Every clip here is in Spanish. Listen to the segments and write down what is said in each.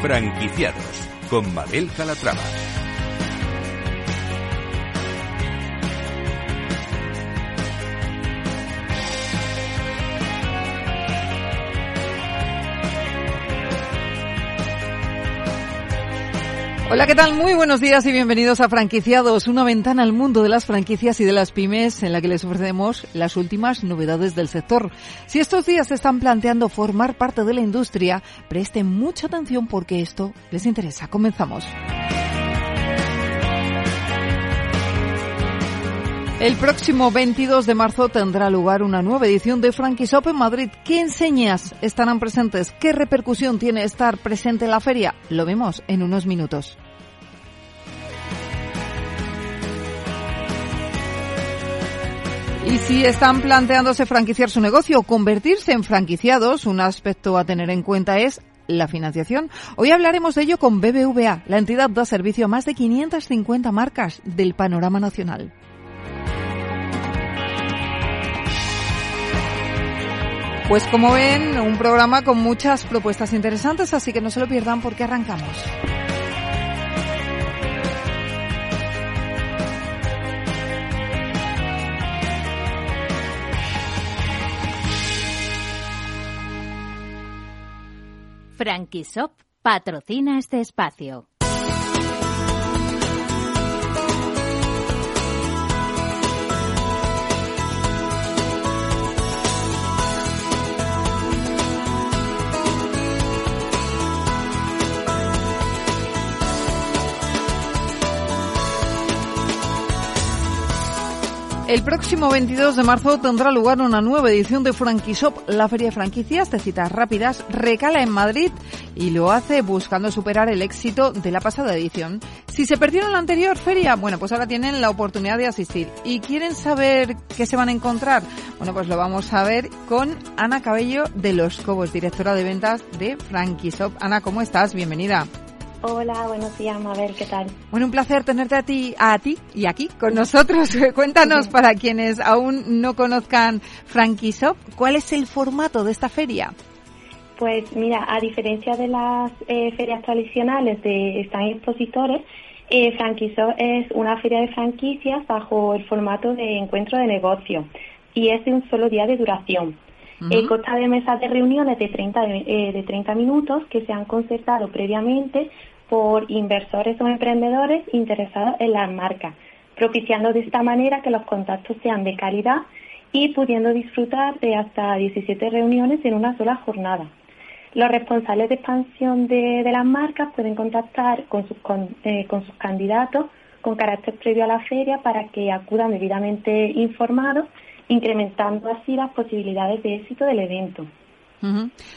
Franquiciados con Mabel Calatrava. Hola, ¿qué tal? Muy buenos días y bienvenidos a Franquiciados, una ventana al mundo de las franquicias y de las pymes en la que les ofrecemos las últimas novedades del sector. Si estos días se están planteando formar parte de la industria, presten mucha atención porque esto les interesa. Comenzamos. El próximo 22 de marzo tendrá lugar una nueva edición de Franquishop en Madrid. ¿Qué enseñas estarán presentes? ¿Qué repercusión tiene estar presente en la feria? Lo vemos en unos minutos. Y si están planteándose franquiciar su negocio o convertirse en franquiciados, un aspecto a tener en cuenta es la financiación. Hoy hablaremos de ello con BBVA. La entidad da servicio a más de 550 marcas del panorama nacional. Pues como ven, un programa con muchas propuestas interesantes, así que no se lo pierdan porque arrancamos. Franquisop patrocina este espacio. El próximo 22 de marzo tendrá lugar una nueva edición de Franquishop, la feria de franquicias de citas rápidas, recala en Madrid y lo hace buscando superar el éxito de la pasada edición. Si se perdieron la anterior feria, bueno, pues ahora tienen la oportunidad de asistir. ¿Y quieren saber qué se van a encontrar? Bueno, pues lo vamos a ver con Ana Cabello de Los Cobos, directora de ventas de Franquishop. Ana, ¿cómo estás? Bienvenida. Hola, buenos días, Mabel, ¿qué tal? Bueno, un placer tenerte a ti, a ti y aquí con nosotros. Cuéntanos para quienes aún no conozcan Frankie Shop, ¿cuál es el formato de esta feria? Pues mira, a diferencia de las eh, ferias tradicionales de están expositores, eh, Shop es una feria de franquicias bajo el formato de encuentro de negocio y es de un solo día de duración. Uh consta de mesas de reuniones de 30, eh, de 30 minutos que se han concertado previamente por inversores o emprendedores interesados en las marcas, propiciando de esta manera que los contactos sean de calidad y pudiendo disfrutar de hasta 17 reuniones en una sola jornada. Los responsables de expansión de, las marcas pueden contactar con sus, eh, con sus candidatos con carácter previo a la feria para que acudan debidamente informados, incrementando así las posibilidades de éxito del evento.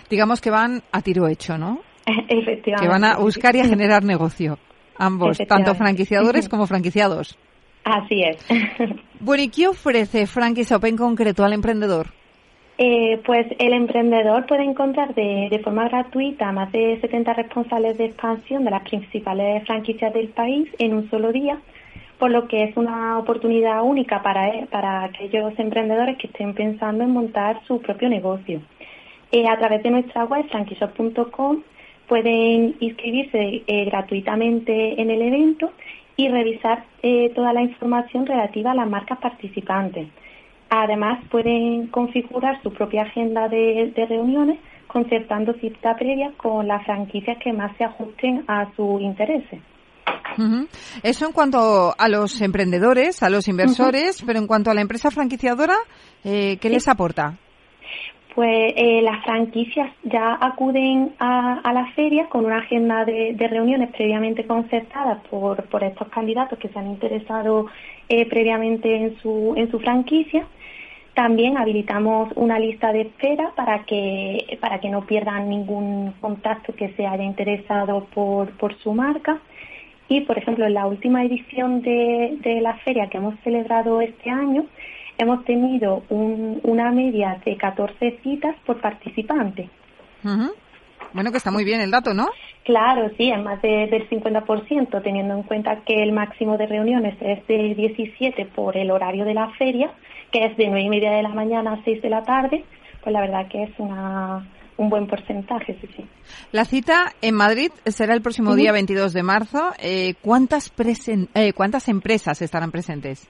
Digamos que van a tiro hecho, ¿no? Efectivamente. Que van a buscar y a generar negocio. Ambos, tanto franquiciadores como franquiciados. Así es. Bueno, ¿y qué ofrece Franquishop en concreto al emprendedor? Eh, pues el emprendedor puede encontrar de, de, forma gratuita más de 70 responsables de expansión de las principales franquicias del país en un solo día, por lo que es una oportunidad única para, para aquellos emprendedores que estén pensando en montar su propio negocio. Eh, a través de nuestra web franquishop.com pueden inscribirse eh, gratuitamente en el evento y revisar eh, toda la información relativa a las marcas participantes. Además, pueden configurar su propia agenda de, reuniones concertando cita previa con las franquicias que más se ajusten a sus intereses. Eso en cuanto a los emprendedores, a los inversores, pero en cuanto a la empresa franquiciadora, eh, ¿qué les aporta? pues eh, las franquicias ya acuden a, la feria con una agenda de, reuniones previamente concertadas por, por, estos candidatos que se han interesado eh, previamente en su, en su franquicia. También habilitamos una lista de espera para que, para que no pierdan ningún contacto que se haya interesado por, por su marca. Y, por ejemplo, en la última edición de, de la feria que hemos celebrado este año, hemos tenido una media de 14 citas por participante. Bueno, que está muy bien el dato, ¿no? Claro, sí, es más del 50%, teniendo en cuenta que el máximo de reuniones es de 17 por el horario de la feria, que es de 9 y media de la mañana a 6 de la tarde, pues la verdad que es una, un buen porcentaje, sí, sí. La cita en Madrid será el próximo día 22 de marzo. Eh, ¿cuántas, eh, ¿Cuántas empresas estarán presentes?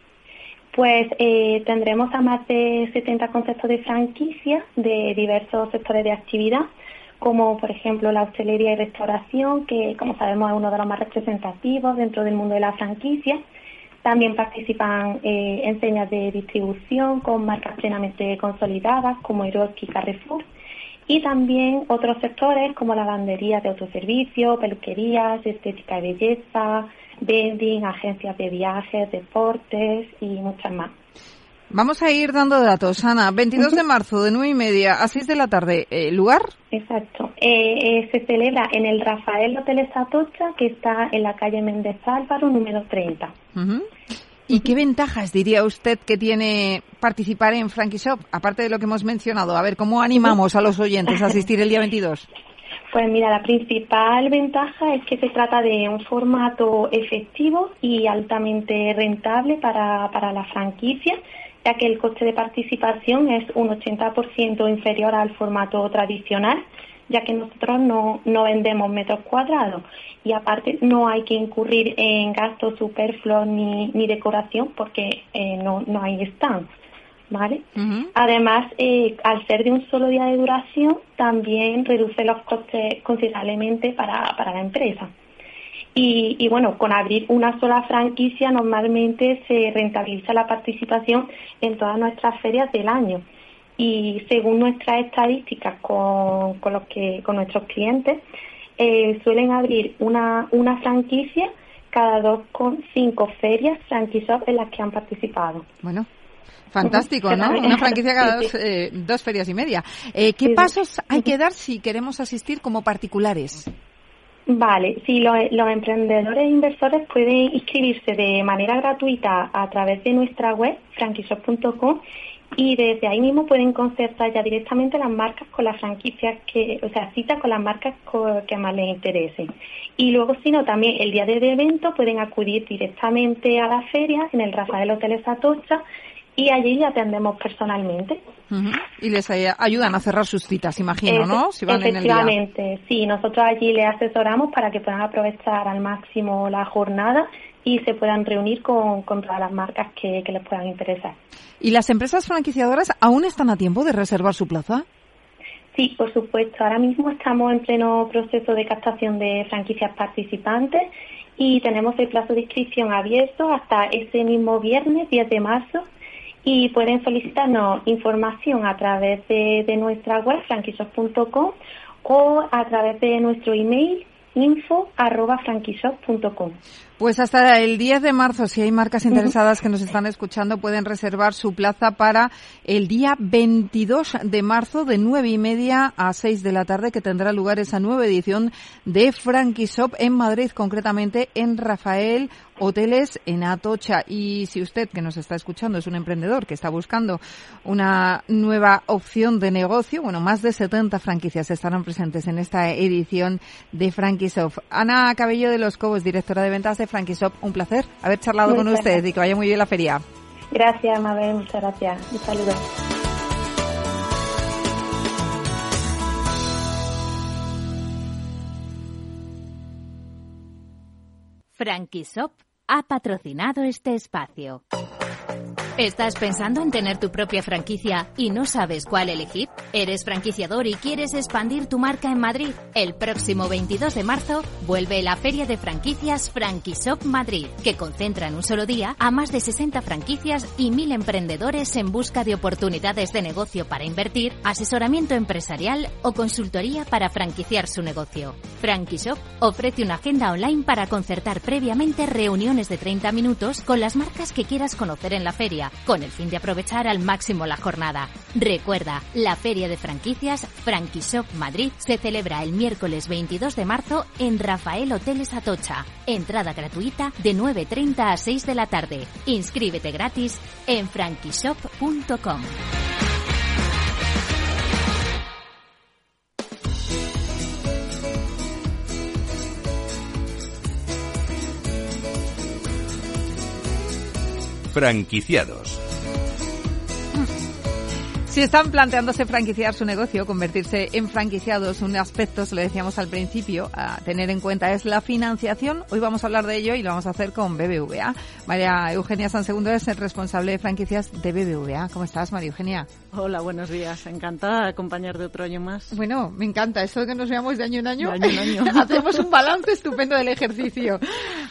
Pues eh, tendremos a más de 70 conceptos de franquicia de diversos sectores de actividad, como por ejemplo la hostelería y restauración, que como sabemos es uno de los más representativos dentro del mundo de la franquicia. También participan eh, enseñas de distribución con marcas plenamente consolidadas como Eroski y Carrefour y también otros sectores como lavandería de autoservicio, peluquerías, estética y belleza, vending, agencias de viajes, deportes y muchas más. Vamos a ir dando datos, Ana. 22 de marzo, de 9 y media a 6 de la tarde. Eh, ¿Lugar? Exacto. Eh, eh, se celebra en el Rafael Hotel Atocha, que está en la calle Méndez Álvaro, número 30. ¿Y qué ventajas diría usted que tiene participar en Frankie Shop, aparte de lo que hemos mencionado? A ver, ¿cómo animamos a los oyentes a asistir el día 22? Pues mira, la principal ventaja es que se trata de un formato efectivo y altamente rentable para, para la franquicia, ya que el coste de participación es un 80% inferior al formato tradicional ya que nosotros no, no vendemos metros cuadrados y aparte no hay que incurrir en gastos superfluos ni, ni decoración porque eh, no, no hay stand. ¿Vale? Además, eh, al ser de un solo día de duración, también reduce los costes considerablemente para, para la empresa. Y, y, bueno, con abrir una sola franquicia normalmente se rentabiliza la participación en todas nuestras ferias del año y según nuestras estadísticas con, con, los que, con nuestros clientes, eh, suelen abrir una, una franquicia cada dos con cinco ferias franquicias en las que han participado. Bueno, Fantástico, ¿no? Una franquicia cada dos, eh, dos ferias y media. Eh, ¿Qué pasos hay que dar si queremos asistir como particulares? Vale, sí, los, los emprendedores e inversores pueden inscribirse de manera gratuita a través de nuestra web, franquishop.com, y desde ahí mismo pueden concertar ya directamente las marcas con las franquicias que, o sea, citas con las marcas que más les interesen. Y luego, si no, también el día del evento pueden acudir directamente a la feria en el Rafael Hotel Atocha y allí ya atendemos personalmente. Y les ayudan a cerrar sus citas, imagino, ¿no? Si van efectivamente, en el día. sí. Nosotros allí les asesoramos para que puedan aprovechar al máximo la jornada y se puedan reunir con, con todas las marcas que, que les puedan interesar. ¿Y las empresas franquiciadoras aún están a tiempo de reservar su plaza? Sí, por supuesto. Ahora mismo estamos en pleno proceso de captación de franquicias participantes y tenemos el plazo de inscripción abierto hasta ese mismo viernes, 10 de marzo, y pueden solicitarnos información a través de, de nuestra web, franquishop.com, o a través de nuestro email, info arroba Pues hasta el 10 de marzo, si hay marcas interesadas que nos están escuchando, pueden reservar su plaza para el día 22 de marzo de 9 y media a 6 de la tarde, que tendrá lugar esa nueva edición de Frankie Shop en Madrid, concretamente en Rafael hoteles en Atocha. Y si usted que nos está escuchando es un emprendedor que está buscando una nueva opción de negocio, bueno, más de 70 franquicias estarán presentes en esta edición de Frankiesoft. Ana Cabello de los Cobos, directora de ventas de Frankiesoft, un placer haber charlado con usted y que vaya muy bien la feria. Gracias, Mabel, muchas gracias. Un saludo. Frankisop ha patrocinado este espacio. ¿Estás pensando en tener tu propia franquicia y no sabes cuál elegir? ¿Eres franquiciador y quieres expandir tu marca en Madrid? El próximo 22 de marzo vuelve la Feria de Franquicias Franquishop Madrid, que concentra en un solo día a más de 60 franquicias y mil emprendedores en busca de oportunidades de negocio para invertir, asesoramiento empresarial o consultoría para franquiciar su negocio. Franquishop ofrece una agenda online para concertar previamente reuniones de 30 minutos con las marcas que quieras conocer en la feria con el fin de aprovechar al máximo la jornada. Recuerda, la Feria de Franquicias Franquishop Madrid se celebra el miércoles 22 de marzo en Rafael Hoteles Atocha. Entrada gratuita de 9.30 a 6 de la tarde. Inscríbete gratis en franquishop.com. Franquiciados. Si están planteándose franquiciar su negocio, convertirse en franquiciados, un aspecto, se lo decíamos al principio, a tener en cuenta es la financiación. Hoy vamos a hablar de ello y lo vamos a hacer con BBVA. María Eugenia Segundo es el responsable de franquicias de BBVA. ¿Cómo estás, María Eugenia? Hola, buenos días. Encantada de acompañar de otro año más. Bueno, me encanta eso de que nos veamos de año en año. De año en año. Hacemos un balance estupendo del ejercicio.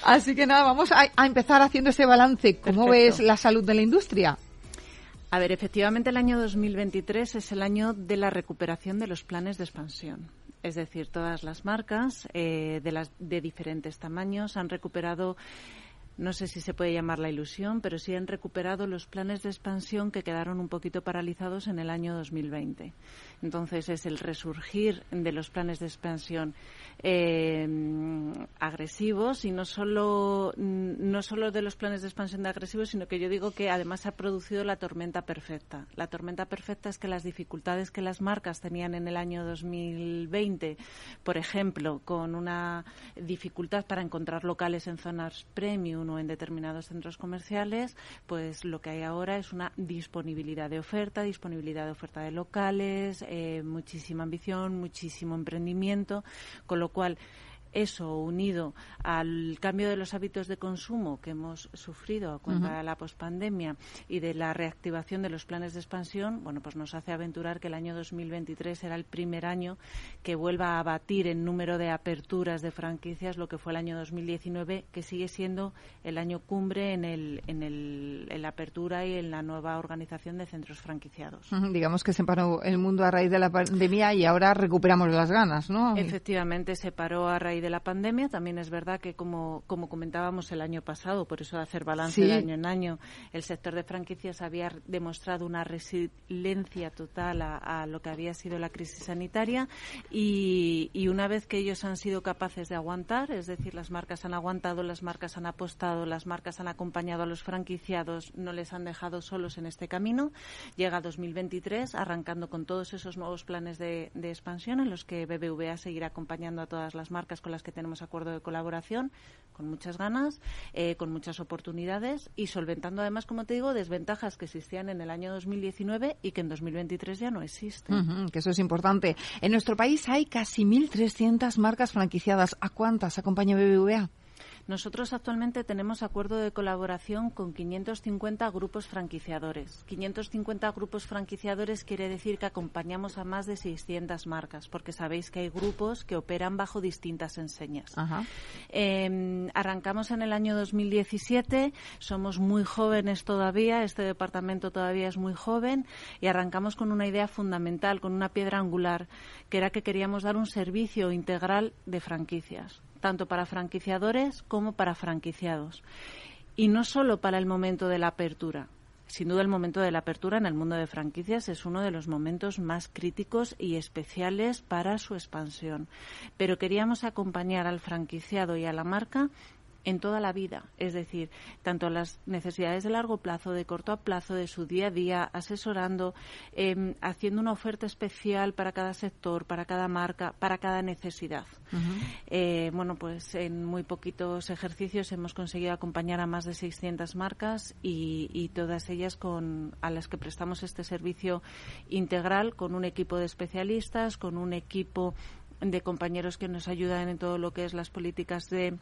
Así que nada, vamos a, a empezar haciendo ese balance. ¿Cómo Perfecto. ves la salud de la industria? A ver, efectivamente el año 2023 es el año de la recuperación de los planes de expansión. Es decir, todas las marcas eh, de, las, de diferentes tamaños han recuperado, no sé si se puede llamar la ilusión, pero sí han recuperado los planes de expansión que quedaron un poquito paralizados en el año 2020. Entonces es el resurgir de los planes de expansión eh, agresivos y no solo no solo de los planes de expansión agresivos, sino que yo digo que además se ha producido la tormenta perfecta. La tormenta perfecta es que las dificultades que las marcas tenían en el año 2020, por ejemplo, con una dificultad para encontrar locales en zonas premium o en determinados centros comerciales, pues lo que hay ahora es una disponibilidad de oferta, disponibilidad de oferta de locales, eh, muchísima ambición, muchísimo emprendimiento, con lo cual eso unido al cambio de los hábitos de consumo que hemos sufrido a cuenta de la pospandemia y de la reactivación de los planes de expansión, bueno, pues nos hace aventurar que el año 2023 será el primer año que vuelva a batir en número de aperturas de franquicias lo que fue el año 2019, que sigue siendo el año cumbre en, el, en, el, en la apertura y en la nueva organización de centros franquiciados. Digamos que se paró el mundo a raíz de la pandemia y ahora recuperamos las ganas, ¿no? Efectivamente, se paró a raíz de la pandemia. También es verdad que, como, como comentábamos el año pasado, por eso de hacer balance Sí. de año en año, el sector de franquicias había demostrado una resiliencia total a, a lo que había sido la crisis sanitaria y, y una vez que ellos han sido capaces de aguantar, es decir, las marcas han aguantado, las marcas han apostado, las marcas han acompañado a los franquiciados, no les han dejado solos en este camino, llega 2023 arrancando con todos esos nuevos planes de, de expansión en los que BBVA seguirá acompañando a todas las marcas con las que tenemos acuerdo de colaboración, con muchas ganas, eh, con muchas oportunidades y solventando además, como te digo, desventajas que existían en el año 2019 y que en 2023 ya no existen. Que eso es importante. En nuestro país hay casi 1.300 marcas franquiciadas. ¿A cuántas acompaña BBVA? Nosotros actualmente tenemos acuerdo de colaboración con 550 grupos franquiciadores. 550 grupos franquiciadores quiere decir que acompañamos a más de 600 marcas, porque sabéis que hay grupos que operan bajo distintas enseñas. Ajá. Eh, arrancamos en el año 2017, somos muy jóvenes todavía, este departamento todavía es muy joven y arrancamos con una idea fundamental, con una piedra angular, que era que queríamos dar un servicio integral de franquicias, tanto para franquiciadores como para franquiciados. Y no solo para el momento de la apertura, sin duda el momento de la apertura en el mundo de franquicias es uno de los momentos más críticos y especiales para su expansión. Pero queríamos acompañar al franquiciado y a la marca en toda la vida, es decir, tanto las necesidades de largo plazo, de corto a plazo, de su día a día, asesorando, eh, haciendo una oferta especial para cada sector, para cada marca, para cada necesidad. Eh, bueno, pues en muy poquitos ejercicios hemos conseguido acompañar a más de 600 marcas y, y todas ellas con a las que prestamos este servicio integral con un equipo de especialistas, con un equipo de compañeros que nos ayudan en todo lo que es las políticas de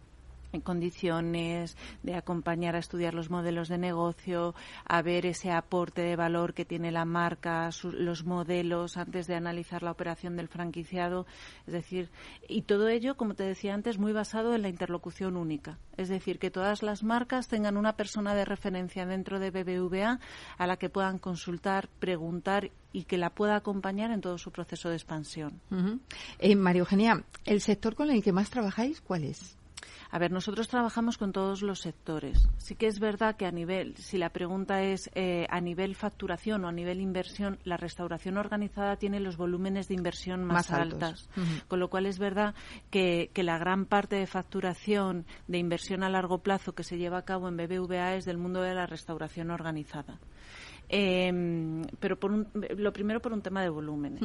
en condiciones de acompañar a estudiar los modelos de negocio, a ver ese aporte de valor que tiene la marca, su- los modelos antes de analizar la operación del franquiciado. Es decir, y todo ello, como te decía antes, muy basado en la interlocución única. Es decir, que todas las marcas tengan una persona de referencia dentro de BBVA a la que puedan consultar, preguntar y que la pueda acompañar en todo su proceso de expansión. Eh, María Eugenia, ¿el sector con el que más trabajáis cuál es? A ver, nosotros trabajamos con todos los sectores. Sí que es verdad que a nivel, si la pregunta es eh, a nivel facturación o a nivel inversión, la restauración organizada tiene los volúmenes de inversión más, Más altos. altas. Con lo cual es verdad que, que la gran parte de facturación de inversión a largo plazo que se lleva a cabo en BBVA es del mundo de la restauración organizada. Em, pero por lo primero por un tema de volúmenes.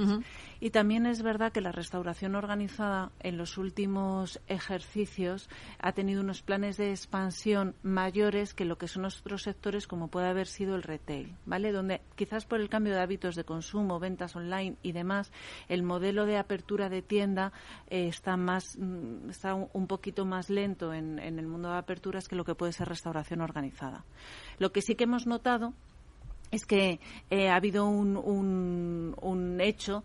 Y también es verdad que la restauración organizada en los últimos ejercicios ha tenido unos planes de expansión mayores que lo que son otros sectores como puede haber sido el retail, ¿vale? Donde quizás por el cambio de hábitos de consumo, ventas online y demás, el modelo de apertura de tienda eh, está más mm, está un poquito más lento en, en el mundo de aperturas que lo que puede ser restauración organizada. Lo que sí que hemos notado es que eh, ha habido un, hecho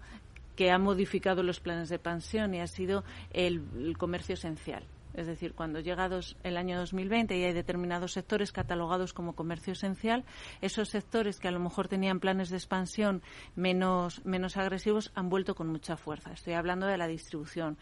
que ha modificado los planes de pensión y ha sido el, comercio esencial. Es decir, cuando llega el año 2020 y hay determinados sectores catalogados como comercio esencial, esos sectores que a lo mejor tenían planes de expansión menos, menos agresivos han vuelto con mucha fuerza. Estoy hablando de la distribución,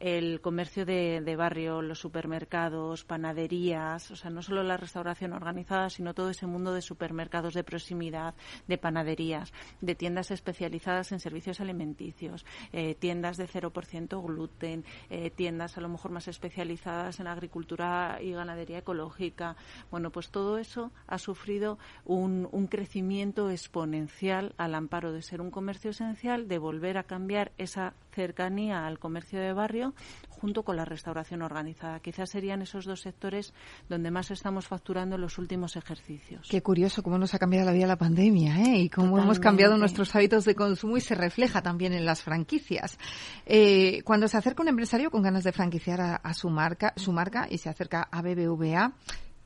el comercio de, barrio, los supermercados, panaderías, o sea, no solo la restauración organizada, sino todo ese mundo de supermercados de proximidad, de panaderías, de tiendas especializadas en servicios alimenticios, eh, tiendas de 0% gluten, eh, tiendas a lo mejor más especializadas en agricultura y ganadería ecológica. Bueno, pues todo eso ha sufrido un, un crecimiento exponencial al amparo de ser un comercio esencial, de volver a cambiar esa cercanía al comercio de barrio junto con la restauración organizada. Quizás serían esos dos sectores donde más estamos facturando en los últimos ejercicios. Qué curioso cómo nos ha cambiado la vida la pandemia ¿eh? y cómo hemos cambiado nuestros hábitos de consumo y se refleja también en las franquicias. Eh, cuando se acerca un empresario con ganas de franquiciar a, su marca, su marca y se acerca a BBVA,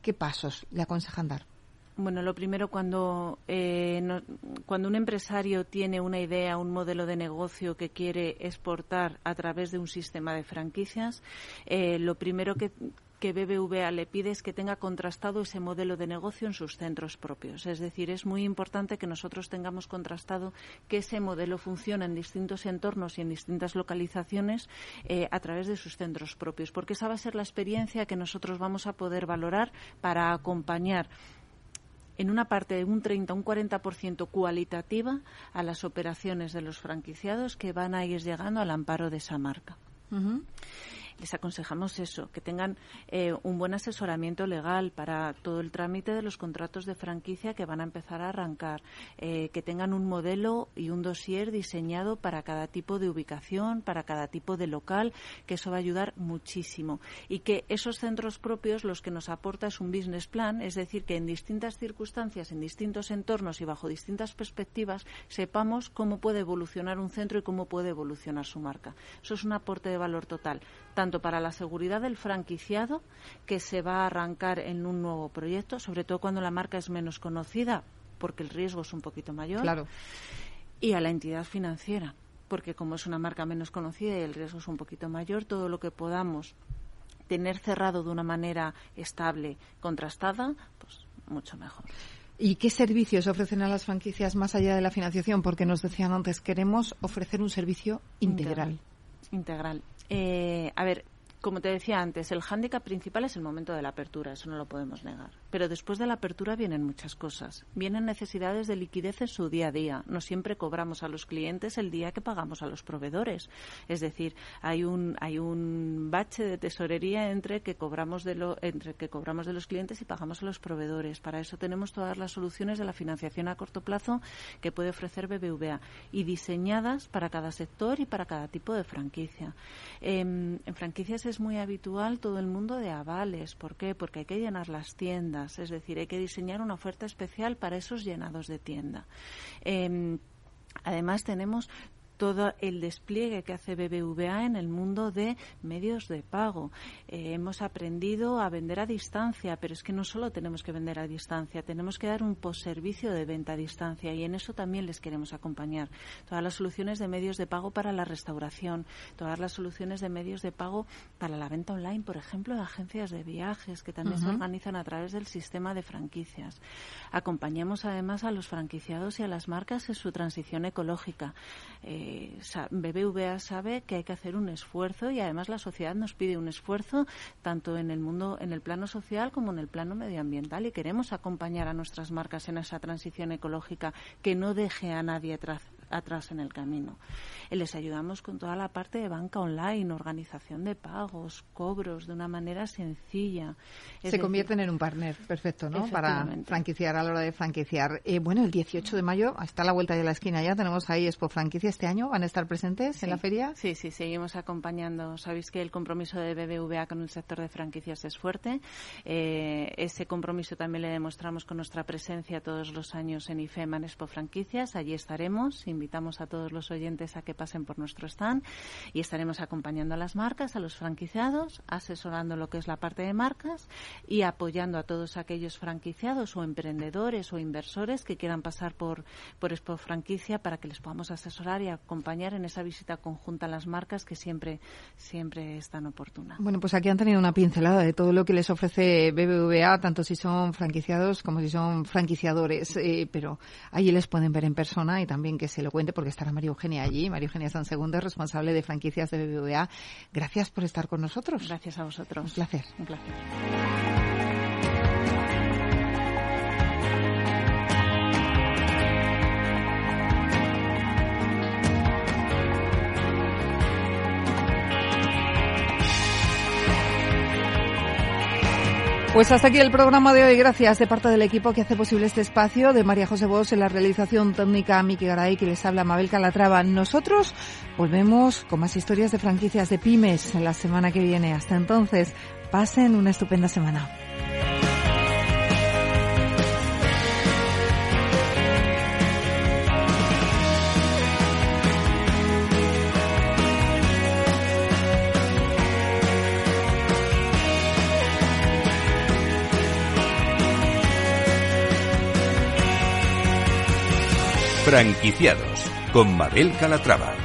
¿qué pasos le aconsejan dar? Bueno, lo primero, cuando, eh, cuando un empresario tiene una idea, un modelo de negocio que quiere exportar a través de un sistema de franquicias, eh, lo primero que, que BBVA le pide es que tenga contrastado ese modelo de negocio en sus centros propios. Es decir, es muy importante que nosotros tengamos contrastado que ese modelo funciona en distintos entornos y en distintas localizaciones eh, a través de sus centros propios, porque esa va a ser la experiencia que nosotros vamos a poder valorar para acompañar en una parte de un 30 o un 40% cualitativa a las operaciones de los franquiciados que van a ir llegando al amparo de esa marca les aconsejamos eso, que tengan eh, un buen asesoramiento legal para todo el trámite de los contratos de franquicia que van a empezar a arrancar, eh, que tengan un modelo y un dossier diseñado para cada tipo de ubicación, para cada tipo de local, que eso va a ayudar muchísimo. Y que esos centros propios los que nos aporta es un business plan, es decir, que en distintas circunstancias, en distintos entornos y bajo distintas perspectivas, sepamos cómo puede evolucionar un centro y cómo puede evolucionar su marca. Eso es un aporte de valor total para la seguridad del franquiciado, que se va a arrancar en un nuevo proyecto, sobre todo cuando la marca es menos conocida, porque el riesgo es un poquito mayor, claro. y a la entidad financiera, porque como es una marca menos conocida y el riesgo es un poquito mayor, todo lo que podamos tener cerrado de una manera estable, contrastada, pues mucho mejor. ¿Y qué servicios ofrecen a las franquicias más allá de la financiación? Porque nos decían antes, queremos ofrecer un servicio integral. Integral. Eh, a ver, como te decía antes, el hándicap principal es el momento de la apertura, eso no lo podemos negar. Pero después de la apertura vienen muchas cosas. Vienen necesidades de liquidez en su día a día. No siempre cobramos a los clientes el día que pagamos a los proveedores. Es decir, hay un, hay un bache de tesorería entre que cobramos de lo, entre que cobramos de los clientes y pagamos a los proveedores. Para eso tenemos todas las soluciones de la financiación a corto plazo que puede ofrecer BBVA y diseñadas para cada sector y para cada tipo de franquicia. Em, en franquicias es muy habitual todo el mundo de avales. ¿Por qué? Porque hay que llenar las tiendas, es decir, hay que diseñar una oferta especial para esos llenados de tienda. Em, además, tenemos todo el despliegue que hace BBVA en el mundo de medios de pago. Eh, hemos aprendido a vender a distancia, pero es que no solo tenemos que vender a distancia, tenemos que dar un postservicio de venta a distancia y en eso también les queremos acompañar. Todas las soluciones de medios de pago para la restauración, todas las soluciones de medios de pago para la venta online, por ejemplo, de agencias de viajes que también se organizan a través del sistema de franquicias. Acompañamos además a los franquiciados y a las marcas en su transición ecológica. Eh, BBVA sabe que hay que hacer un esfuerzo y además la sociedad nos pide un esfuerzo tanto en el mundo, en el plano social como en el plano medioambiental. Y queremos acompañar a nuestras marcas en esa transición ecológica que no deje a nadie atrás atrás en el camino. Les ayudamos con toda la parte de banca online, organización de pagos, cobros de una manera sencilla. Se convierten en un partner perfecto, ¿no? Para franquiciar a la hora de franquiciar. Eh, bueno, el 18 de mayo, está a la vuelta de la esquina ya, tenemos ahí Expo Franquicia este año. ¿Van a estar presentes en la feria? Sí, sí, seguimos acompañando. Sabéis que el compromiso de BBVA con el sector de franquicias es fuerte. Eh, ese compromiso también le demostramos con nuestra presencia todos los años en IFEMA en Expo Franquicias. Allí estaremos. Invitamos a todos los oyentes a que pasen por nuestro stand y estaremos acompañando a las marcas, a los franquiciados, asesorando lo que es la parte de marcas y apoyando a todos aquellos franquiciados o emprendedores o inversores que quieran pasar por, por Expo Franquicia para que les podamos asesorar y acompañar en esa visita conjunta a las marcas que siempre, siempre es tan oportuna. Bueno, pues aquí han tenido una pincelada de todo lo que les ofrece BBVA, tanto si son franquiciados como si son franquiciadores, eh, pero allí les pueden ver en persona y también que se lo cuente porque estará María Eugenia allí. María Eugenia San Segundo, responsable de franquicias de BBVA. Gracias por estar con nosotros. Gracias a vosotros. Un placer. Un placer. Pues hasta aquí el programa de hoy. Gracias de parte del equipo que hace posible este espacio, de María José Bos en la realización técnica, Miki Garay, que les habla Mabel Calatrava. Nosotros volvemos con más historias de franquicias de pymes la semana que viene. Hasta entonces, pasen una estupenda semana. Franquiciados con Mabel Calatrava.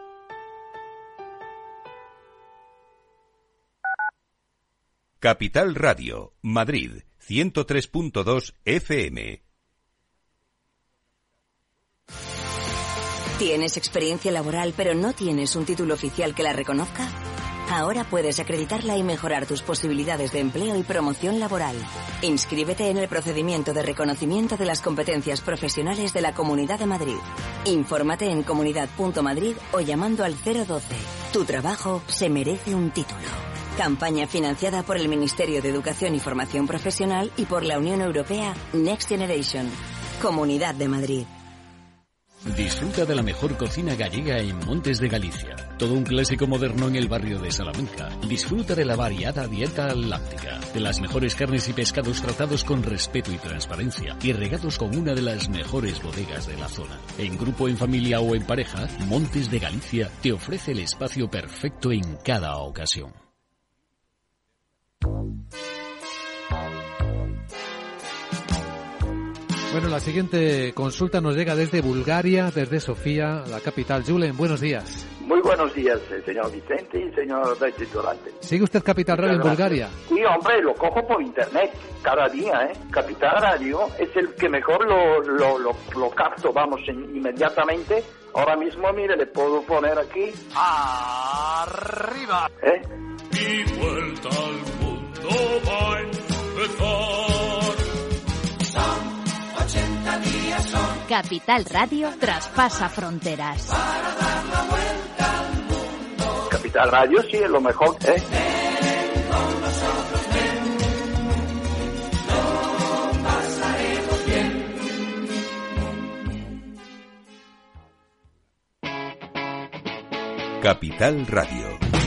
Capital Radio, Madrid, 103.2 FM. ¿Tienes experiencia laboral pero no tienes un título oficial que la reconozca? Ahora puedes acreditarla y mejorar tus posibilidades de empleo y promoción laboral. Inscríbete en el procedimiento de reconocimiento de las competencias profesionales de la Comunidad de Madrid. Infórmate en comunidad.madrid o llamando al 012. Tu trabajo se merece un título. Campaña financiada por el Ministerio de Educación y Formación Profesional y por la Unión Europea Next Generation. Comunidad de Madrid. Disfruta de la mejor cocina gallega en Montes de Galicia. Todo un clásico moderno en el barrio de Salamanca. Disfruta de la variada dieta atlántica, de las mejores carnes y pescados tratados con respeto y transparencia y regados con una de las mejores bodegas de la zona. En grupo, en familia o en pareja, Montes de Galicia te ofrece el espacio perfecto en cada ocasión. Bueno, la siguiente consulta nos llega desde Bulgaria, desde Sofía, la capital. Julen, buenos días. Muy buenos días, eh, señor Vicente y señor titulante. ¿Sigue usted Capital Radio en Bulgaria? Sí, hombre, lo cojo por internet cada día, ¿eh? Capital Radio es el que mejor lo, lo, lo, lo capto, vamos, inmediatamente. Ahora mismo, mire, le puedo poner aquí. ¡Arriba! ¿Eh? Y vuelta al mundo va a empezar. Capital Radio traspasa fronteras. Capital Radio sí es lo mejor, ¿eh? Capital Radio.